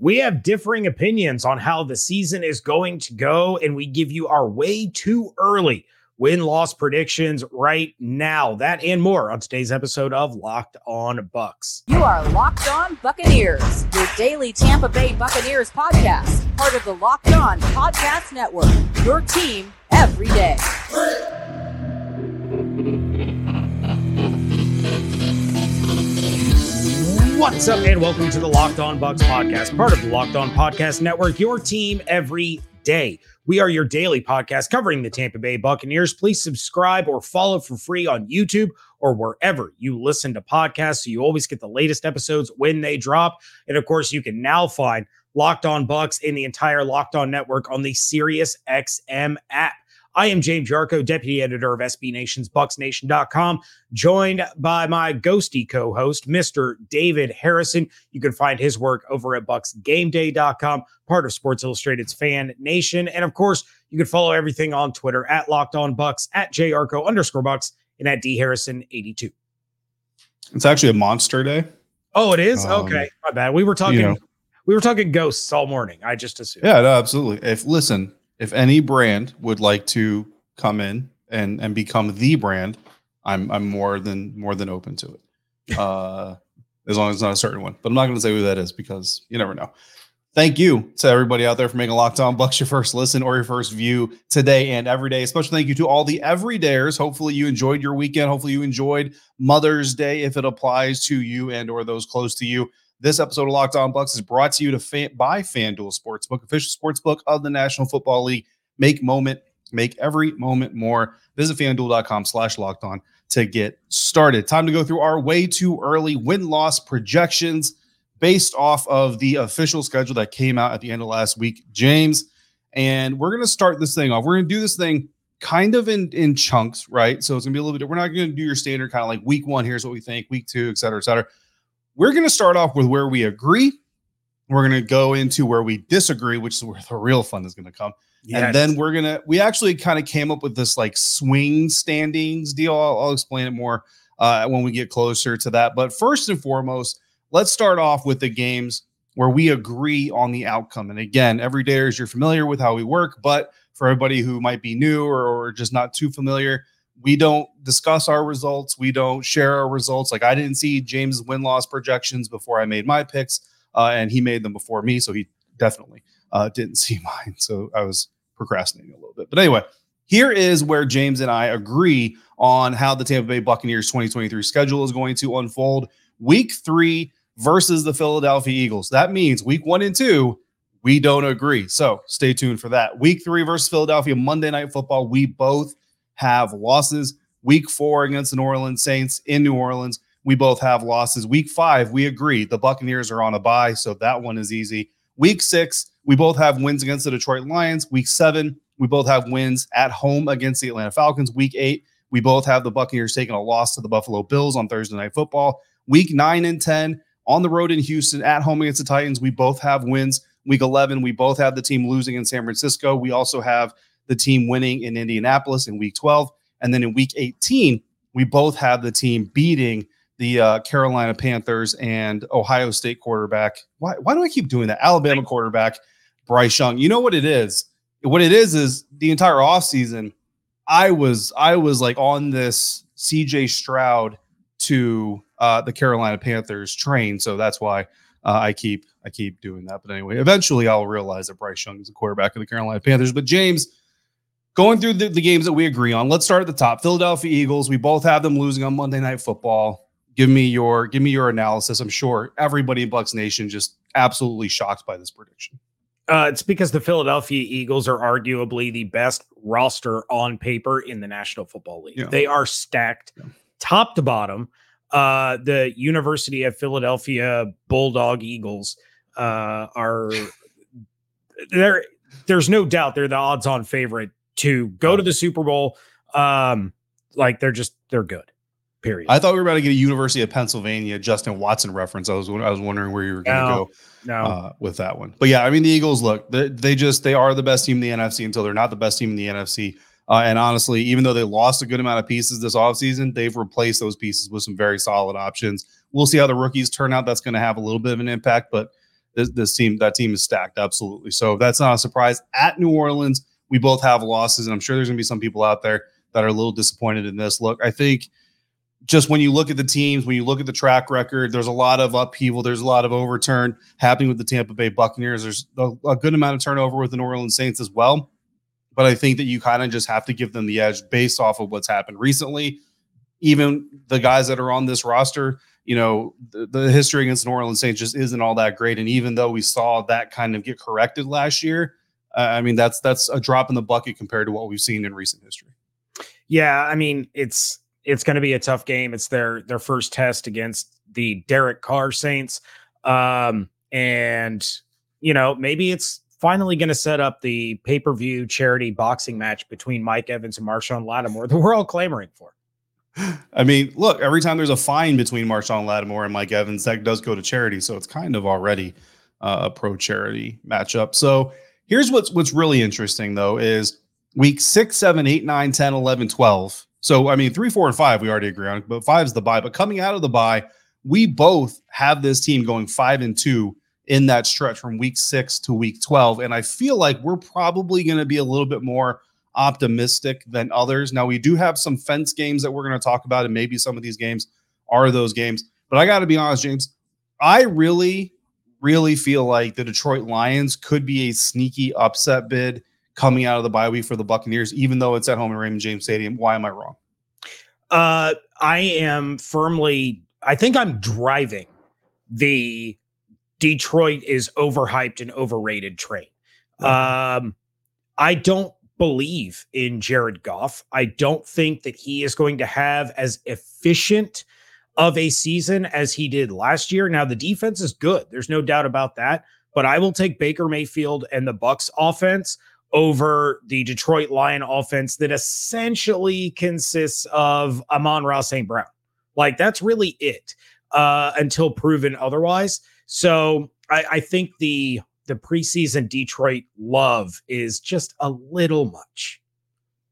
We have differing opinions on how the season is going to go, and we give you our way too early win loss predictions right now. That and more on today's episode of Locked On Bucs. You are Locked On Buccaneers, your daily Tampa Bay Buccaneers podcast, part of the Locked On Podcast Network. Your team every day. What's up, and welcome to the Locked On Bucs podcast, part of the Locked On Podcast Network, your team every day. We are your daily podcast covering the Tampa Bay Buccaneers. Please subscribe or follow for free on YouTube or wherever you listen to podcasts so you always get the latest episodes when they drop. And of course, you can now find Locked On Bucs in the entire Locked On network on the Sirius XM app. I am James Yarcho, deputy editor of SB Nation's BucsNation.com, joined by my ghosty co-host, Mr. David Harrison. You can find his work over at BucsGameDay.com, part of Sports Illustrated's Fan Nation. And of course, you can follow everything on Twitter at Locked On Bucs, at JYarcho underscore Bucs, and at D Harrison 82. It's actually a monster day. Oh, it is? Um, okay. My bad. We were talking you know, we were talking ghosts all morning. I just assumed. Yeah, no, absolutely. If listen, if any brand would like to come in and and become the brand, I'm I'm more than more than open to it. Uh, as long as it's not a certain one. But I'm not going to say who that is because you never know. Thank you to everybody out there for making Locked On Bucs your first listen or your first view today and every day. Special thank you to all the everydayers. Hopefully you enjoyed your weekend. Hopefully you enjoyed Mother's Day if it applies to you and or those close to you. This episode of Locked On Bucs is brought to you to fan, by FanDuel Sportsbook, official sportsbook of the National Football League. Make moment, make every moment more. Visit fanduel.com slash locked on to get started. Time to go through our way too early win loss projections based off of the official schedule that came out at the end of last week, James. And we're going to start this thing off. We're going to do this thing kind of in in chunks, right? So it's going to be a little bit, we're not going to do your standard kind of like week one, here's what we think, week two, et cetera, et cetera we're going to start off with where we agree. We're going to go into where we disagree, which is where the real fun is going to come. Yes. And then we're going to, we actually kind of came up with this like swing standings deal. I'll, I'll explain it more uh, when we get closer to that. But first and foremost, let's start off with the games where we agree on the outcome. And again, every day as you're familiar with how we work, but for everybody who might be new or, or just not too familiar, we don't discuss our results. We don't share our results. Like I didn't see James' win loss projections before I made my picks, uh, and he made them before me, so he definitely uh, didn't see mine. So I was procrastinating a little bit. But anyway, here is where James and I agree on how the Tampa Bay Buccaneers 2023 schedule is going to unfold. Week three versus the Philadelphia Eagles. That means week one and two, we don't agree. So stay tuned for that. Week three versus Philadelphia, Monday Night Football. We both have losses. Week four against the New Orleans Saints in New Orleans, we both have losses. Week five, we agree. The Buccaneers are on a bye, so that one is easy. Week six, we both have wins against the Detroit Lions. Week seven, we both have wins at home against the Atlanta Falcons. Week eight, we both have the Buccaneers taking a loss to the Buffalo Bills on Thursday Night Football. Week nine and 10, on the road in Houston, at home against the Titans, we both have wins. Week 11, we both have the team losing in San Francisco. We also have the team winning in Indianapolis in week 12. And then in week 18, we both have the team beating the uh, Carolina Panthers and Ohio State quarterback. Why, why do I keep doing that? Alabama quarterback, Bryce Young. You know what it is? What it is is the entire offseason, I was I was like on this CJ Stroud to uh, the Carolina Panthers train. So that's why uh, I keep I keep doing that. But anyway, eventually I'll realize that Bryce Young is a quarterback of the Carolina Panthers. But James, going through the, the, games that we agree on, let's start at the top. Philadelphia Eagles. We both have them losing on Monday Night Football. Give me your give me your analysis. I'm sure everybody in Bucs Nation just absolutely shocked by this prediction. Uh, it's because the Philadelphia Eagles are arguably the best roster on paper in the National Football League. Yeah. They are stacked yeah. top to bottom. Uh, the University of Philadelphia Bulldog Eagles uh, are there. There's no doubt they're the odds-on favorite to go to the Super Bowl. Um, like they're just they're good. Period. I thought we were about to get a University of Pennsylvania Justin Watson reference. I was I was wondering where you were going to no, go no. Uh, with that one. But yeah, I mean the Eagles look they, they just they are the best team in the NFC until they're not the best team in the NFC. Uh, and honestly, even though they lost a good amount of pieces this offseason, they've replaced those pieces with some very solid options. We'll see how the rookies turn out. That's going to have a little bit of an impact, but this, this team that team is stacked absolutely. So that's not a surprise. At New Orleans, we both have losses, and I'm sure there's going to be some people out there that are a little disappointed in this. Look, I think just when you look at the teams, when you look at the track record, there's a lot of upheaval, there's a lot of overturn happening with the Tampa Bay Buccaneers. There's a, a good amount of turnover with the New Orleans Saints as well. But I think that you kind of just have to give them the edge based off of what's happened recently. Even the guys that are on this roster, you know, the, the history against New Orleans Saints just isn't all that great. And even though we saw that kind of get corrected last year, I mean, that's that's a drop in the bucket compared to what we've seen in recent history. Yeah, I mean, it's it's going to be a tough game. It's their their first test against the Derek Carr Saints, um, and you know maybe it's finally going to set up the pay per view charity boxing match between Mike Evans and Marshon Lattimore that we're all clamoring for. I mean, look, every time there's a fine between Marshon Lattimore and Mike Evans, that does go to charity, so it's kind of already uh, a pro charity matchup. So here's what's what's really interesting though is week six, seven, eight, nine, 10, 11, 12 so, I mean, three, four, and five, we already agree on, but five is the bye. But coming out of the bye, we both have this team going five and two in that stretch from week six to week 12. And I feel like we're probably going to be a little bit more optimistic than others. Now, we do have some fence games that we're going to talk about, and maybe some of these games are those games. But I got to be honest, James, I really, really feel like the Detroit Lions could be a sneaky upset bid coming out of the bye week for the Buccaneers, even though it's at home in Raymond James Stadium. Why am I wrong? Uh, I am firmly, I think I'm driving the Detroit is overhyped and overrated train. Um, I don't believe in Jared Goff. I don't think that he is going to have as efficient of a season as he did last year. Now the defense is good. There's no doubt about that, but I will take Baker Mayfield and the Bucs offense over the Detroit Lion offense that essentially consists of Amon-Ra St. Brown. Like that's really it uh, until proven otherwise. So I, I think the the preseason Detroit love is just a little much.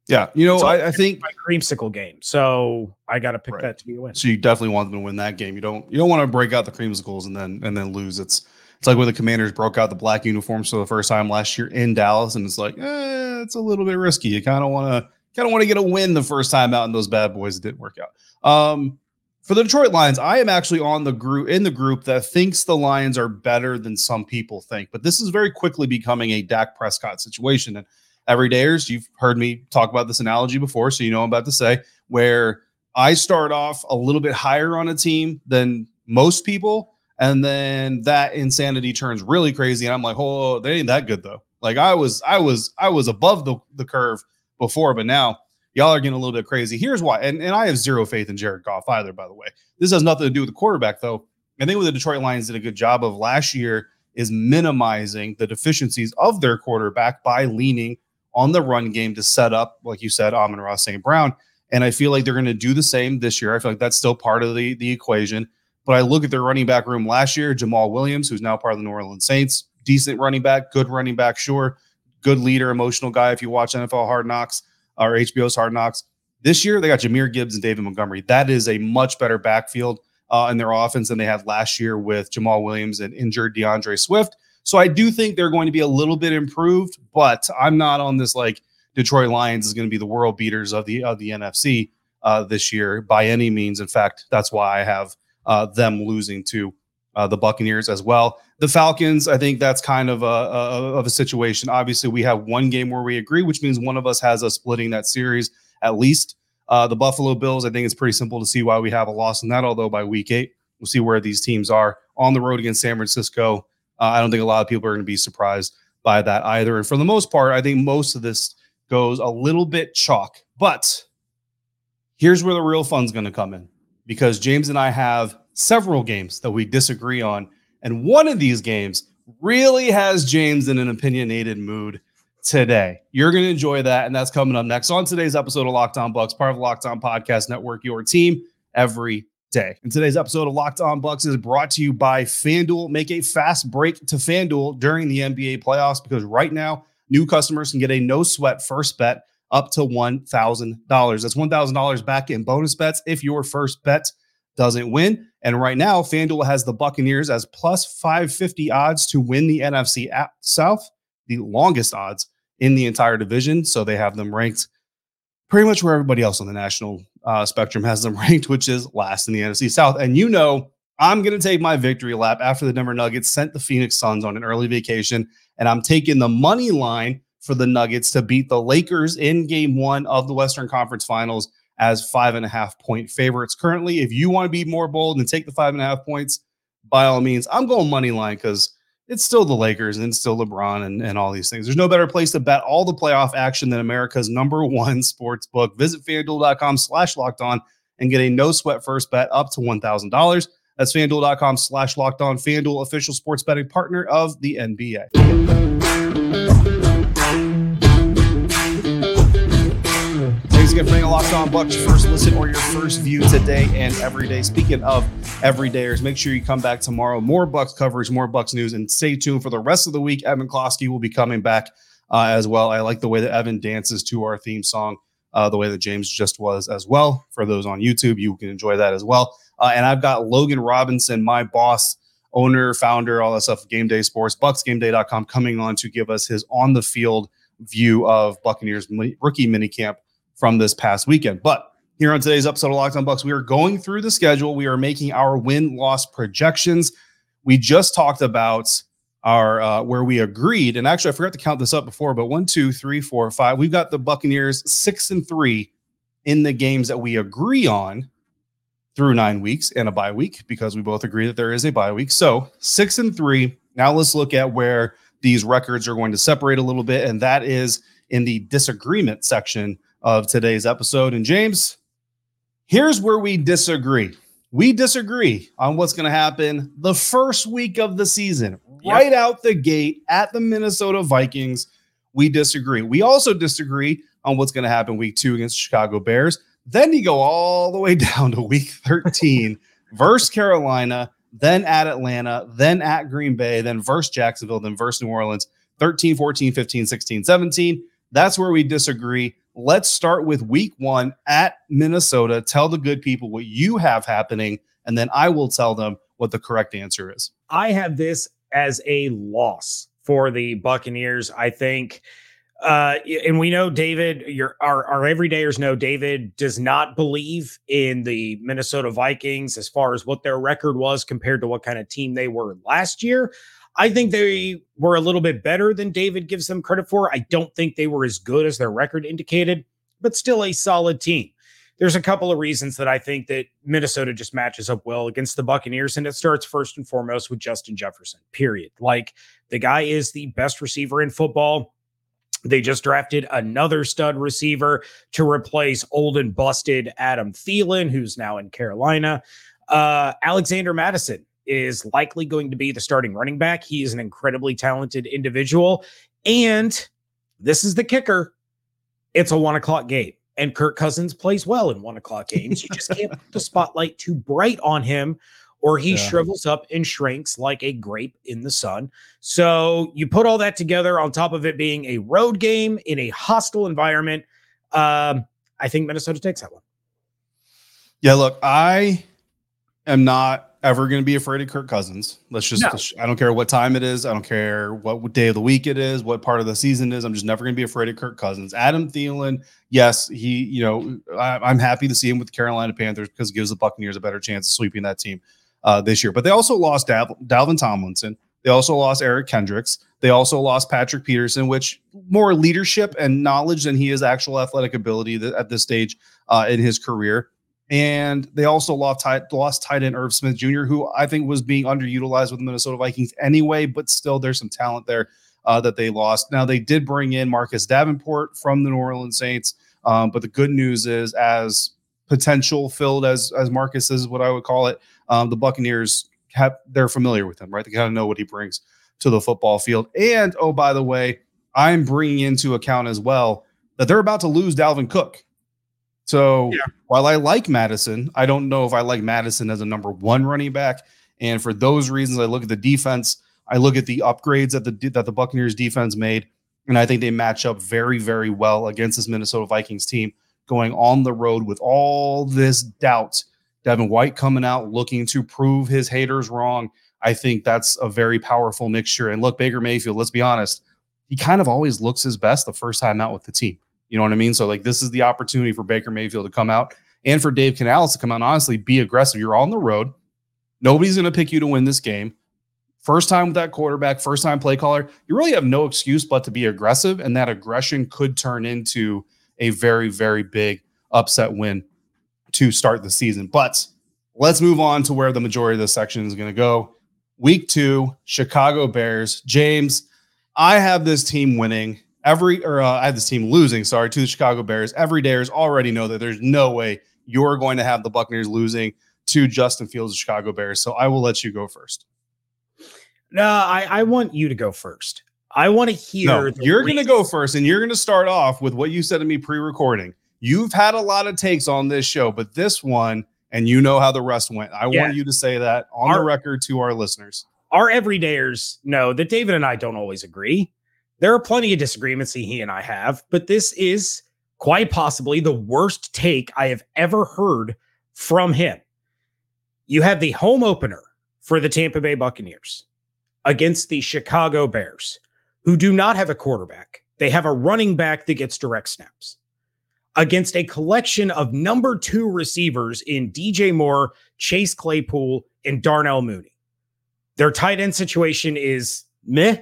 Yeah, you know, I, I, think my creamsicle game. So I got to pick right. that to be a win. So you definitely want them to win that game. You don't you don't want to break out the creamsicles and then and then lose. It's it's like when the Commanders broke out the black uniforms for the first time last year in Dallas, and it's like, eh, it's a little bit risky. You kind of want to kind of want to get a win the first time out, and those bad boys didn't work out. Um, for the Detroit Lions, I am actually on the group in the group that thinks the Lions are better than some people think, but this is very quickly becoming a Dak Prescott situation. And everydayers, you've heard me talk about this analogy before, so you know I'm about to say where I start off a little bit higher on a team than most people and then that insanity turns really crazy and i'm like oh they ain't that good though. Like i was i was i was above the, the curve before but now y'all are getting a little bit crazy. Here's why and, and i have zero faith in jared goff either by the way. This has nothing to do with the quarterback though. I think what the detroit lions did a good job of last year is minimizing the deficiencies of their quarterback by leaning on the run game to set up like you said amon-ra st brown and i feel like they're going to do the same this year i feel like that's still part of the the equation but I look at their running back room last year, Jamaal Williams, who's now part of the New Orleans Saints, decent running back, good running back, sure, good leader, emotional guy. If you watch NFL Hard Knocks or HBO's Hard Knocks, this year they got Jahmyr Gibbs and David Montgomery. That is a much better backfield uh, in their offense than they had last year with Jamaal Williams and injured D'Andre Swift. So I do think they're going to be a little bit improved, but I'm not on this like Detroit Lions is going to be the world beaters of the of the NFC uh, this year by any means. In fact, that's why I have uh, them losing to uh, the Buccaneers as well. The Falcons, I think that's kind of a, a, of a situation. Obviously, we have one game where we agree, which means one of us has us splitting that series at least. Uh, the Buffalo Bills, I think it's pretty simple to see why we have a loss in that. Although by week eight, we'll see where these teams are on the road against San Francisco. Uh, I don't think a lot of people are going to be surprised by that either. And for the most part, I think most of this goes a little bit chalk. But here's where the real fun's going to come in because James and I have several games that we disagree on. And one of these games really has James in an opinionated mood today. You're going to enjoy that. And that's coming up next on today's episode of Locked On Bucs, part of Locked On Podcast Network, your team every day. And today's episode of Locked On Bucs is brought to you by FanDuel. Make a fast break to FanDuel during the NBA playoffs because right now, new customers can get a no sweat first bet up to $1,000. That's $1,000 back in bonus bets if your first bet doesn't win. And right now, FanDuel has the Buccaneers as plus 550 odds to win the NFC South, the longest odds in the entire division. So they have them ranked pretty much where everybody else on the national uh, spectrum has them ranked, which is last in the NFC South. And you know, I'm going to take my victory lap after the Denver Nuggets sent the Phoenix Suns on an early vacation. And I'm taking the money line for the Nuggets to beat the Lakers in game one of the Western Conference Finals as five and a half point favorites currently. If you want to be more bold and take the five and a half points, by all means, I'm going money line because it's still the Lakers and still LeBron and, and all these things. There's no better place to bet all the playoff action than America's number one sports book. Visit fanduel.com slash locked on and get a no sweat first bet up to $1,000. That's fanduel.com slash locked on. Fanduel, official sports betting partner of the NBA. Thanks again for being a Locked On Bucs first listen or your first view today and every day. Speaking of everydayers, make sure you come back tomorrow. More Bucs coverage, more Bucs news, and stay tuned for the rest of the week. Evan Klosky will be coming back uh, as well. I like the way that Evan dances to our theme song, uh, the way that James just was as well. For those on YouTube, you can enjoy that as well. Uh, and I've got Logan Robinson, my boss, owner, founder, all that stuff, Game Day Sports, BucsGameDay.com, coming on to give us his on the field view of Buccaneers rookie minicamp from this past weekend. But here on today's episode of Locked On Bucs, we are going through the schedule. We are making our win loss projections. We just talked about our uh, where we agreed, and actually I forgot to count this up before, but one, two, three, four, five. We've got the Buccaneers six and three in the games that we agree on through nine weeks and a bye week because we both agree that there is a bye week. So six and three. Now let's look at where these records are going to separate a little bit, and that is in the disagreement section of today's episode. And James, here's where we disagree. We disagree on what's going to happen the first week of the season, yep. right out the gate at the Minnesota Vikings. We disagree. We also disagree on what's going to happen week two against Chicago Bears. Then you go all the way down to week 13 versus Carolina, then at Atlanta, then at Green Bay, then versus Jacksonville, then versus New Orleans, 13, 14, 15, 16, 17. That's where we disagree. Let's start with week one at Minnesota. Tell the good people what you have happening, and then I will tell them what the correct answer is. I have this as a loss for the Buccaneers. I think uh, and we know David, your our, our everydayers know David does not believe in the Minnesota Vikings as far as what their record was compared to what kind of team they were last year. I think they were a little bit better than David gives them credit for. I don't think they were as good as their record indicated, but still a solid team. There's a couple of reasons that I think that Minnesota just matches up well against the Buccaneers, and it starts first and foremost with Justin Jefferson, period. Like the guy is the best receiver in football they just drafted another stud receiver to replace old and busted Adam Thielen, who's now in Carolina. Uh, Alexander Mattison is likely going to be the starting running back. He is an incredibly talented individual. And this is the kicker it's a one o'clock game. And Kirk Cousins plays well in one o'clock games. You just can't put the spotlight too bright on him or he yeah. shrivels up and shrinks like a grape in the sun. So you put all that together on top of it being a road game in a hostile environment. Um, I think Minnesota takes that one. Yeah, look, I am not ever going to be afraid of Kirk Cousins. Let's just, no. I don't care what time it is. I don't care what day of the week it is, what part of the season is. I'm just never going to be afraid of Kirk Cousins. Adam Thielen, yes, he, you know, I, am happy to see him with the Carolina Panthers because it gives the Buccaneers a better chance of sweeping that team uh, this year. But they also lost Dal- Dalvin Tomlinson. They also lost Eric Kendricks. They also lost Patrick Peterson, which more leadership and knowledge than he is actual athletic ability at this stage uh, in his career. And they also lost tight, lost tight end Irv Smith Jr., who I think was being underutilized with the Minnesota Vikings anyway, but still there's some talent there uh, that they lost. Now they did bring in Marcus Davenport from the New Orleans Saints, um, but the good news is as potential filled as as Marcus is what I would call it. Um, the Buccaneers have they're familiar with him, right? They kind of know what he brings to the football field. And oh, by the way, I'm bringing into account as well that they're about to lose Dalvin Cook. So yeah. While I like Mattison, I don't know if I like Mattison as a number one running back. And for those reasons, I look at the defense. I look at the upgrades that the that the Buccaneers defense made, and I think they match up very, very well against this Minnesota Vikings team going on the road with all this doubt Devin White coming out looking to prove his haters wrong. I think that's a very powerful mixture. And look, Baker Mayfield, let's be honest, he kind of always looks his best the first time out with the team. You know what I mean? So, like, this is the opportunity for Baker Mayfield to come out and for Dave Canales to come out honestly be aggressive. You're on the road. Nobody's going to pick you to win this game. First time with that quarterback, first time play caller. You really have no excuse but to be aggressive. And that aggression could turn into a very, very big upset win to start the season. But let's move on to where the majority of this section is going to go. Week two, Chicago Bears. James, I have this team winning every, or uh, I have this team losing, sorry, to the Chicago Bears. Everydayers already know that there's no way you're going to have the Buccaneers losing to Justin Fields, the Chicago Bears. So I will let you go first. No, I, I want you to go first. I want to hear. No, you're going to go first, and you're going to start off with what you said to me pre-recording. You've had a lot of takes on this show, but this one, and you know how the rest went. I yeah. want you to say that on our, the record to our listeners. Our everydayers know that David and I don't always agree. There are plenty of disagreements he and I have, but this is quite possibly the worst take I have ever heard from him. You have the home opener for the Tampa Bay Buccaneers against the Chicago Bears, who do not have a quarterback. They have a running back that gets direct snaps against a collection of number two receivers in DJ Moore, Chase Claypool, and Darnell Mooney. Their tight end situation is meh.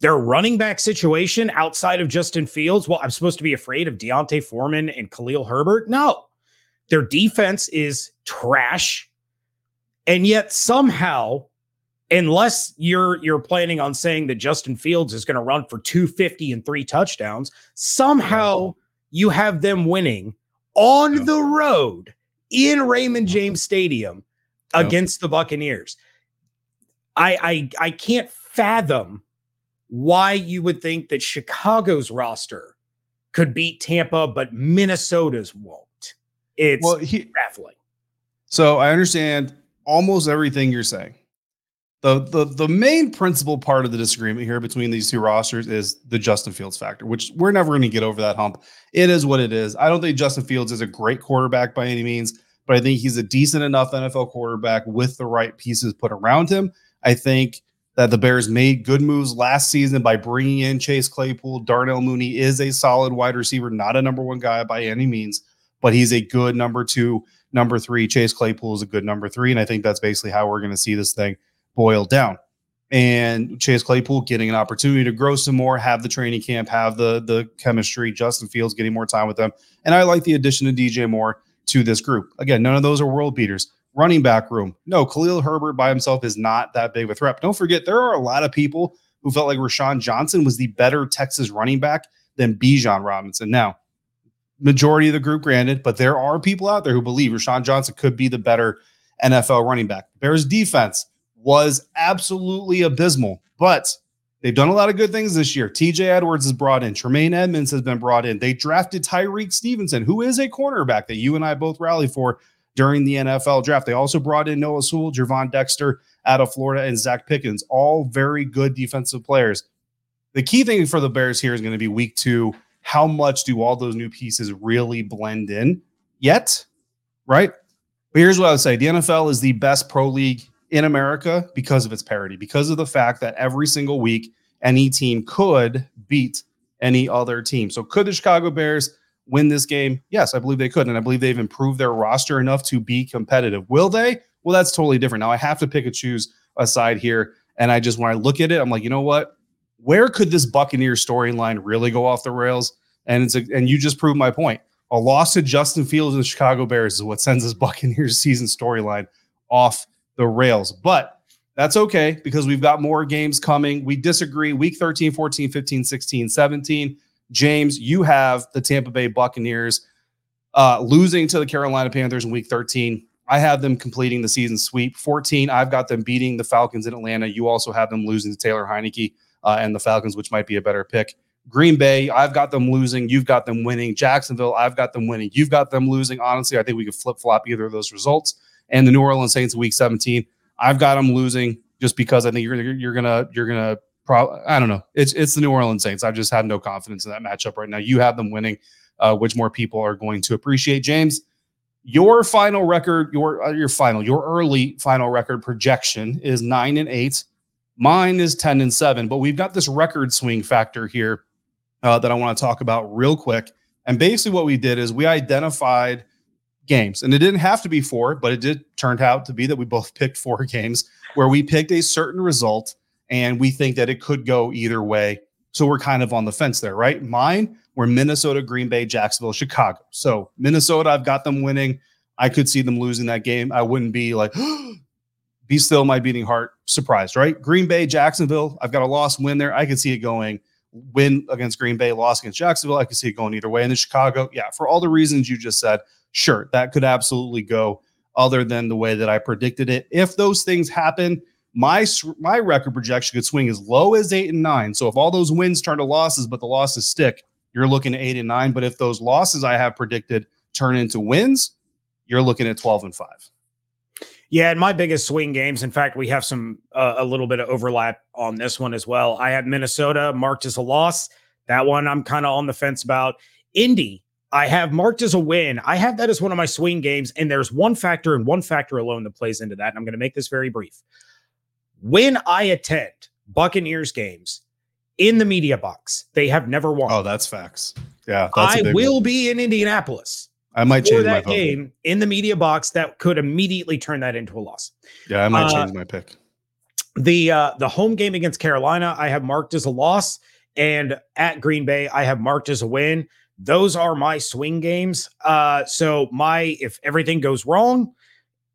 Their running back situation outside of Justin Fields, well, I'm supposed to be afraid of D'Onta Foreman and Khalil Herbert. No, their defense is trash. And yet somehow, unless you're you're planning on saying that Justin Fields is going to run for 250 and three touchdowns, somehow you have them winning on the road in Raymond James Stadium against the Buccaneers. I, I I can't fathom why you would think that Chicago's roster could beat Tampa, but Minnesota's won't. It's well, he, baffling. So I understand almost everything you're saying. The, the the main principal part of the disagreement here between these two rosters is the Justin Fields factor, which we're never going to get over that hump. It is what it is. I don't think Justin Fields is a great quarterback by any means, but I think he's a decent enough NFL quarterback with the right pieces put around him. I think that the Bears made good moves last season by bringing in Chase Claypool. Darnell Mooney is a solid wide receiver, not a number one guy by any means, but he's a good number two, number three. Chase Claypool is a good number three. And I think that's basically how we're going to see this thing boil down. And Chase Claypool getting an opportunity to grow some more, have the training camp, have the the chemistry. Justin Fields getting more time with them, and I like the addition of DJ Moore to this group. Again, none of those are world beaters. Running back room, no. Khalil Herbert by himself is not that big of a threat. Don't forget, there are a lot of people who felt like Roschon Johnson was the better Texas running back than Bijan Robinson. Now, majority of the group, granted, but there are people out there who believe Roschon Johnson could be the better NFL running back. Bears defense was absolutely abysmal, but they've done a lot of good things this year. TJ Edwards is brought in, Tremaine Edmunds has been brought in. They drafted Tyrique Stevenson, who is a cornerback that you and I both rally for during the NFL draft. They also brought in Noah Sewell, Gervon Dexter out of Florida, and Zacch Pickens, all very good defensive players. The key thing for the Bears here is going to be week two. How much do all those new pieces really blend in yet? Right? But here's what I would say the NFL is the best pro league in America because of its parity, because of the fact that every single week any team could beat any other team. So could the Chicago Bears win this game? Yes, I believe they could. And I believe they've improved their roster enough to be competitive. Will they? Well, that's totally different. Now I have to pick and choose a side here. And I just, when I look at it, I'm like, you know what? Where could this Buccaneers storyline really go off the rails? And it's a, and you just proved my point. A loss to Justin Fields and the Chicago Bears is what sends this Buccaneers season storyline off the rails. But that's okay because we've got more games coming. We disagree. Week 13, 14, 15, 16, 17. James, you have the Tampa Bay Buccaneers uh, losing to the Carolina Panthers in week 13. I have them completing the season sweep. 14, I've got them beating the Falcons in Atlanta. You also have them losing to Taylor Heinicke uh, and the Falcons, which might be a better pick. Green Bay, I've got them losing. You've got them winning. Jacksonville, I've got them winning. You've got them losing. Honestly, I think we could flip flop either of those results and the New Orleans Saints in week 17. I've got them losing just because I think you're you're gonna you're gonna I don't know. It's it's the New Orleans Saints. I just had no confidence in that matchup right now. You have them winning, uh, which more people are going to appreciate. James, Your final record, your uh, your final, your early final record projection is nine and eight. Mine is ten and seven. But we've got this record swing factor here uh, that I want to talk about real quick. And basically, what we did is we identified games, and it didn't have to be four, but it did turned out to be that we both picked four games where we picked a certain result, and we think that it could go either way. So we're kind of on the fence there, right? Mine were Minnesota, Green Bay, Jacksonville, Chicago. So Minnesota, I've got them winning. I could see them losing that game. I wouldn't be like, be still my beating heart surprised, right? Green Bay, Jacksonville, I've got a loss win there. I could see it going win against Green Bay, loss against Jacksonville. I could see it going either way. And then Chicago, yeah, for all the reasons you just said, sure, that could absolutely go other than the way that I predicted it. If those things happen, my my record projection could swing as low as eight and nine. So if all those wins turn to losses, but the losses stick, you're looking at eight and nine. But if those losses I have predicted turn into wins, you're looking at 12 and five. Yeah, and my biggest swing games. In fact, we have some uh, a little bit of overlap on this one as well. I have Minnesota marked as a loss. That one I'm kind of on the fence about. Indy, I have marked as a win. I have that as one of my swing games, and there's one factor and one factor alone that plays into that. And I'm going to make this very brief. When I attend Buccaneers games in the media box, they have never won. Oh, that's facts. Yeah, I will one. be in Indianapolis. I might change that game in the media box that could immediately turn that into a loss. Yeah, I might uh, change my pick. The uh, the home game against Carolina, I have marked as a loss, and at Green Bay, I have marked as a win. Those are my swing games. Uh, so my if everything goes wrong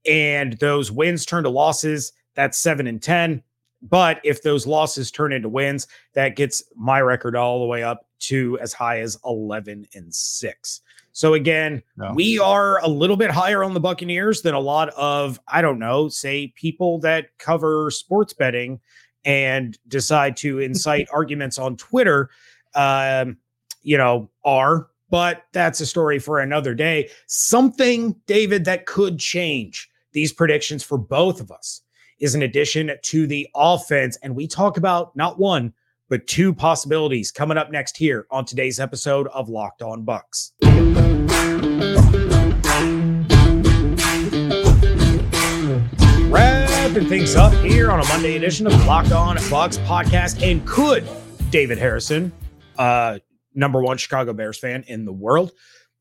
and those wins turn to losses, that's seven and ten. But if those losses turn into wins, that gets my record all the way up to as high as eleven and six. So again, no. we are a little bit higher on the Buccaneers than a lot of, I don't know, say people that cover sports betting and decide to incite arguments on Twitter, um, you know, are. But that's a story for another day. Something, David, that could change these predictions for both of us is an addition to the offense. And we talk about not one, but two possibilities coming up next here on today's episode of Locked On Bucs. Wrapping things up here on a Monday edition of Locked On Bucs podcast. And could David Harrison, uh, number one Chicago Bears fan in the world,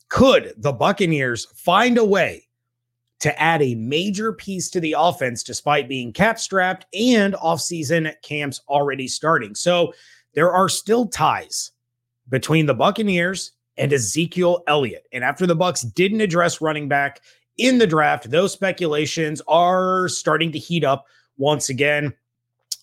could the Buccaneers find a way to add a major piece to the offense despite being cap strapped and offseason camps already starting. So there are still ties between the Buccaneers and Ezekiel Elliott. And after the Bucs didn't address running back in the draft, those speculations are starting to heat up once again.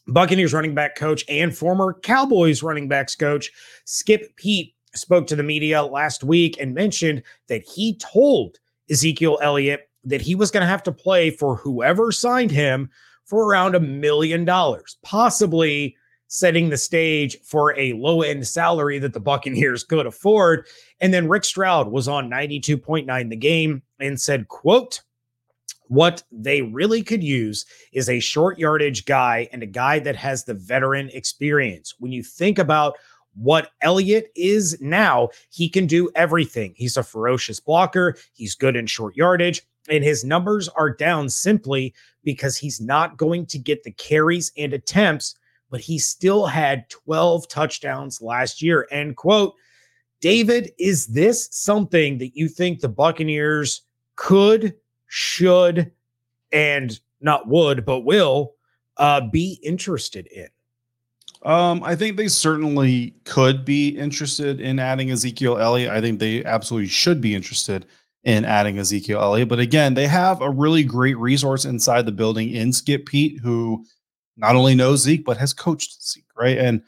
Buccaneers running back coach and former Cowboys running backs coach Skip Peete spoke to the media last week and mentioned that he told Ezekiel Elliott that he was going to have to play for whoever signed him for around a million dollars, possibly setting the stage for a low end salary that the Buccaneers could afford. And then Rick Stroud was on 92.9 the game and said, quote, what they really could use is a short yardage guy and a guy that has the veteran experience. When you think about what Elliott is now, he can do everything. He's a ferocious blocker, he's good in short yardage, and his numbers are down simply because he's not going to get the carries and attempts, but he still had 12 touchdowns last year. End quote. David, is this something that you think the Buccaneers could, should, and not would, but will uh, be interested in? Um, I think they certainly could be interested in adding Ezekiel Elliott. I think they absolutely should be interested in adding Ezekiel Elliott. But again, they have a really great resource inside the building in Skip Peete, who not only knows Zeke but has coached Zeke, right? And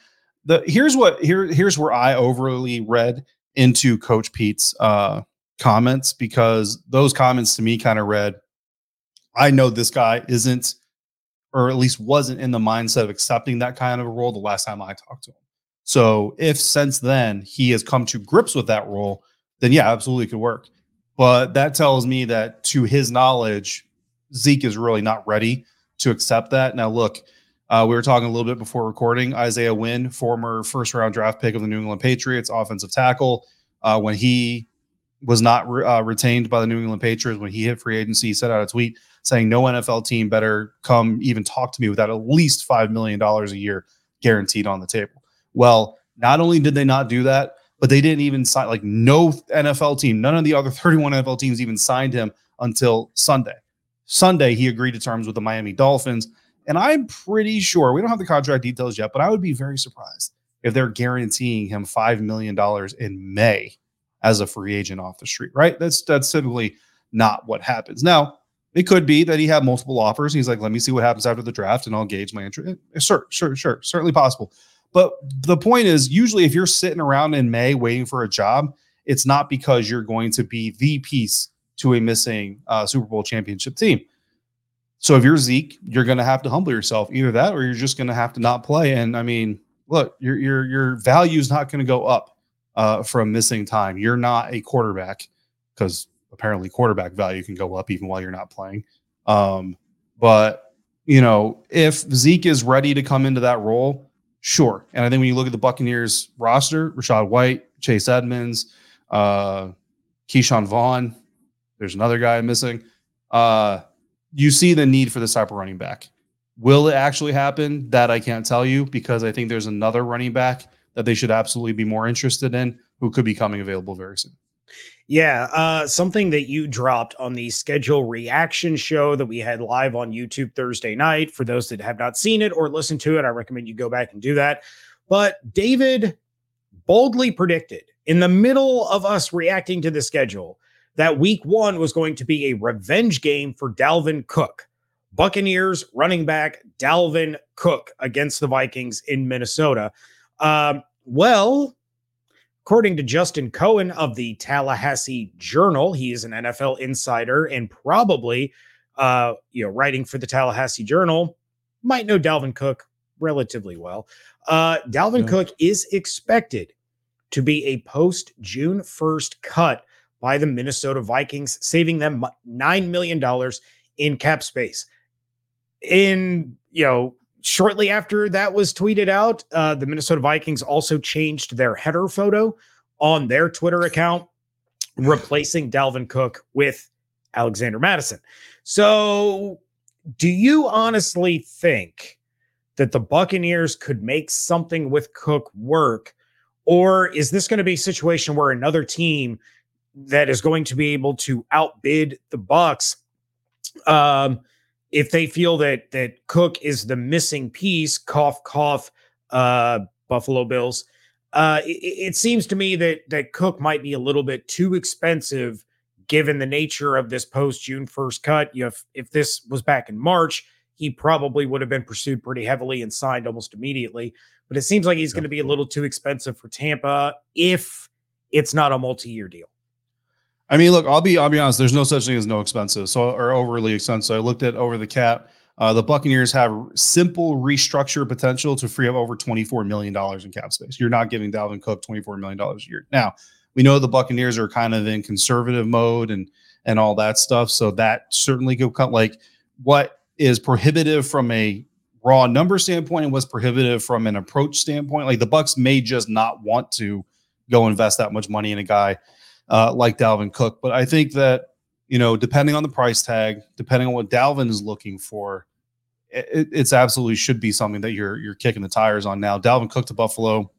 the here's what here here's where I overly read into Coach Peete's uh, comments because those comments to me kind of read, I know this guy isn't, or at least wasn't in the mindset of accepting that kind of a role the last time I talked to him. So if since then he has come to grips with that role, then yeah, absolutely could work. But that tells me that to his knowledge, Zeke is really not ready to accept that. Now, look, uh, we were talking a little bit before recording. Isaiah Wynn, former first round draft pick of the New England Patriots, offensive tackle. Uh, when he was not re- uh, retained by the New England Patriots when he hit free agency. He sent out a tweet saying no NFL team better come even talk to me without at least five million dollars a year guaranteed on the table. Well, not only did they not do that, but they didn't even sign like no NFL team, none of the other 31 NFL teams even signed him until Sunday. Sunday, he agreed to terms with the Miami Dolphins. And I'm pretty sure we don't have the contract details yet, but I would be very surprised if they're guaranteeing him $5 million in May as a free agent off the street, right? That's that's typically not what happens. Now, it could be that he had multiple offers. He's like, let me see what happens after the draft and I'll gauge my interest. Eh, sure, sure, sure. Certainly possible. But the point is, usually if you're sitting around in May waiting for a job, it's not because you're going to be the piece to a missing uh, Super Bowl championship team. So if you're Zeke, you're going to have to humble yourself, either that or you're just going to have to not play. And I mean, look, your your your value is not going to go up uh, from missing time. You're not a quarterback because apparently quarterback value can go up even while you're not playing. Um, but you know, if Zeke is ready to come into that role, sure. And I think when you look at the Buccaneers roster, Rachaad White, Chase Edmonds, uh, Ke'Shawn Vaughn, there's another guy missing. Uh, you see the need for this type of running back. Will it actually happen? That I can't tell you because I think there's another running back that they should absolutely be more interested in who could be coming available very soon. Yeah, uh, something that you dropped on the schedule reaction show that we had live on YouTube Thursday night. For those that have not seen it or listened to it, I recommend you go back and do that. But David boldly predicted in the middle of us reacting to the schedule that week one was going to be a revenge game for Dalvin Cook. Buccaneers running back Dalvin Cook against the Vikings in Minnesota. Um, well, according to Justin Cohen of the Tallahassee Journal, he is an NFL insider and probably, uh, you know, writing for the Tallahassee Journal, might know Dalvin Cook relatively well. Uh, Dalvin yeah. Cook is expected to be a post June 1st cut by the Minnesota Vikings, saving them $9 million in cap space. In, you know, shortly after that was tweeted out, uh, the Minnesota Vikings also changed their header photo on their Twitter account, replacing Dalvin Cook with Alexander Mattison. So, do you honestly think that the Buccaneers could make something with Cook work? Or is this going to be a situation where another team that is going to be able to outbid the Bucs um, if they feel that that Cook is the missing piece. Cough, cough. Uh, Buffalo Bills. Uh, it, it seems to me that that Cook might be a little bit too expensive given the nature of this post June first cut. You know, if if this was back in March, he probably would have been pursued pretty heavily and signed almost immediately. But it seems like he's going to be a little too expensive for Tampa if it's not a multi-year deal. I mean, look, I'll be I'll be honest. There's no such thing as no expenses, so or overly expensive. So I looked at over the cap. Uh, the Buccaneers have simple restructure potential to free up over $24 million in cap space. You're not giving Dalvin Cook $24 million a year. Now, we know the Buccaneers are kind of in conservative mode and and all that stuff. So that certainly could come like what is prohibitive from a raw number standpoint and was prohibitive from an approach standpoint. Like the Bucs may just not want to go invest that much money in a guy uh, like Dalvin Cook. But I think that, you know, depending on the price tag, depending on what Dalvin is looking for, it, it's absolutely should be something that you're you're kicking the tires on now. Dalvin Cook to Buffalo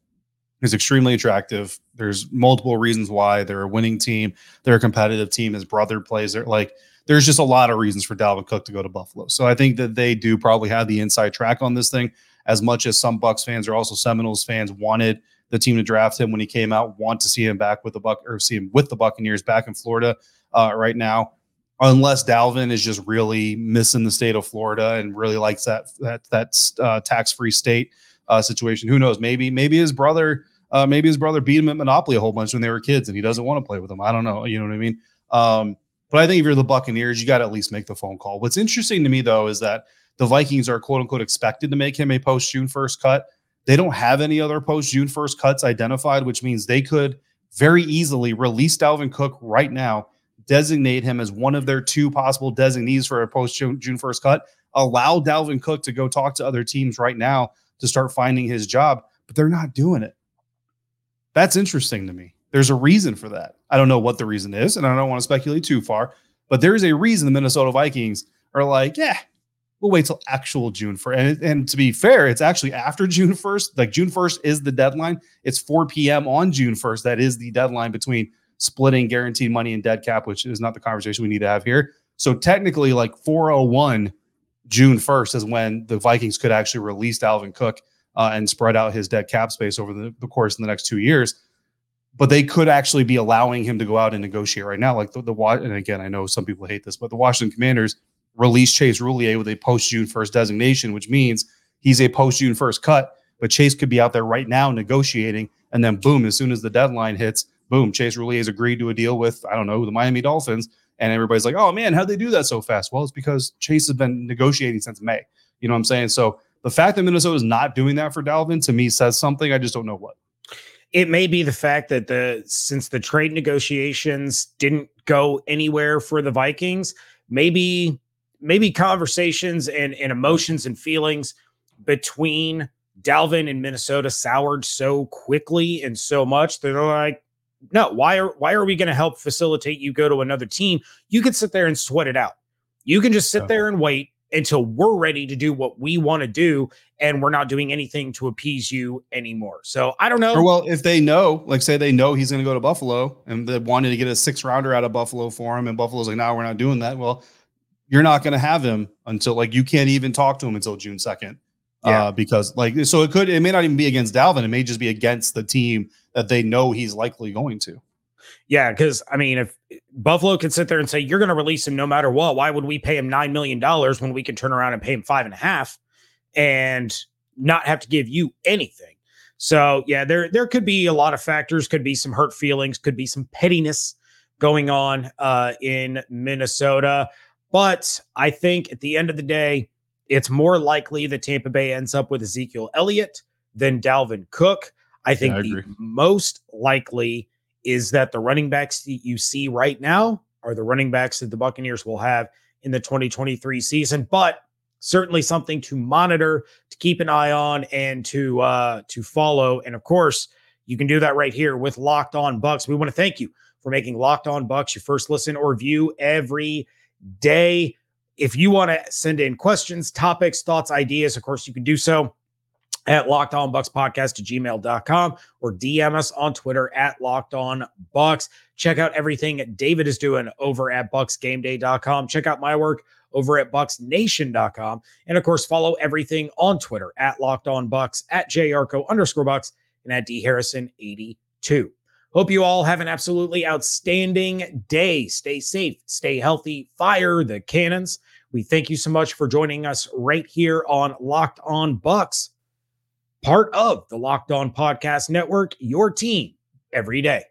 is extremely attractive. There's multiple reasons why they're a winning team. They're a competitive team. His brother plays there. Like there's just a lot of reasons for Dalvin Cook to go to Buffalo. So I think that they do probably have the inside track on this thing. As much as some Bucs fans or also Seminoles fans wanted the team to draft him when he came out, want to see him back with the Buck or see him with the Buccaneers back in Florida uh, right now. Unless Dalvin is just really missing the state of Florida and really likes that that that uh, tax free state uh, situation, who knows? Maybe maybe his brother uh, maybe his brother beat him at Monopoly a whole bunch when they were kids, and he doesn't want to play with them. I don't know. You know what I mean? Um, but I think if you're the Buccaneers, you got to at least make the phone call. What's interesting to me though is that the Vikings are quote unquote expected to make him a post June first cut. They don't have any other post June 1st cuts identified, which means they could very easily release Dalvin Cook right now, designate him as one of their two possible designees for a post June 1st cut, allow Dalvin Cook to go talk to other teams right now to start finding his job, but they're not doing it. That's interesting to me There's a reason for that. I don't know what the reason is, and I don't want to speculate too far, but there is a reason the Minnesota Vikings are like, yeah, we'll wait till actual June 1st. And, and to be fair, it's actually after June 1st. Like June 1st is the deadline. It's 4 p.m. on June 1st. That is the deadline between splitting guaranteed money and dead cap, which is not the conversation we need to have here. So technically, like 401 June 1st is when the Vikings could actually release Alvin Cook uh, and spread out his dead cap space over the, the course of the next two years but they could actually be allowing him to go out and negotiate right now. Like the, the and again, I know some people hate this, but the Washington Commanders released Chase Roullier with a post June 1st designation, which means he's a post June 1st cut. But Chase could be out there right now negotiating, and then boom, as soon as the deadline hits, boom, Chase Roullier has agreed to a deal with I don't know the Miami Dolphins, and everybody's like, oh man, how'd they do that so fast? Well, it's because Chase has been negotiating since May. You know what I'm saying? So the fact that Minnesota is not doing that for Dalvin to me says something. I just don't know what it may be the fact that the since the trade negotiations didn't go anywhere for the Vikings, maybe maybe conversations and, and emotions and feelings between Dalvin and Minnesota soured so quickly and so much that they're like, no, why are why are we going to help facilitate you go to another team? You can sit there and sweat it out. You can just sit uh-huh. there and wait until we're ready to do what we want to do and we're not doing anything to appease you anymore. So I don't know. Or well, if they know, like say they know he's going to go to Buffalo and they wanted to get a six rounder out of Buffalo for him, and Buffalo's like, no, we're not doing that. Well, you're not going to have him until like you can't even talk to him until June 2nd. Yeah. Uh, because like so it could it may not even be against Dalvin, it may just be against the team that they know he's likely going to. Yeah, because I mean, if Buffalo can sit there and say you're going to release him no matter what, why would we pay him nine million dollars when we can turn around and pay him five and a half and not have to give you anything? So yeah, there there could be a lot of factors. Could be some hurt feelings. Could be some pettiness going on uh, in Minnesota. But I think at the end of the day, it's more likely that Tampa Bay ends up with Ezekiel Elliott than Dalvin Cook. I think yeah, I the most likely is that the running backs that you see right now are the running backs that the Buccaneers will have in the 2023 season, but certainly something to monitor, to keep an eye on, and to uh, to follow. And of course, you can do that right here with Locked On Bucs. We want to thank you for making Locked On Bucs your first listen or view every day. If you want to send in questions, topics, thoughts, ideas, of course, you can do so at Locked On Bucs Podcast gmail.com or DM us on Twitter at Locked On Bucs. Check out everything David is doing over at BucsGameDay.com. Check out my work over at bucsnation.com. And of course, follow everything on Twitter at Locked On Bucs, at JYarcho underscore Bucs, and at D Harrison82. Hope you all have an absolutely outstanding day. Stay safe, stay healthy, fire the cannons. We thank you so much for joining us right here on Locked On Bucs, part of the Locked On Podcast Network, your team every day.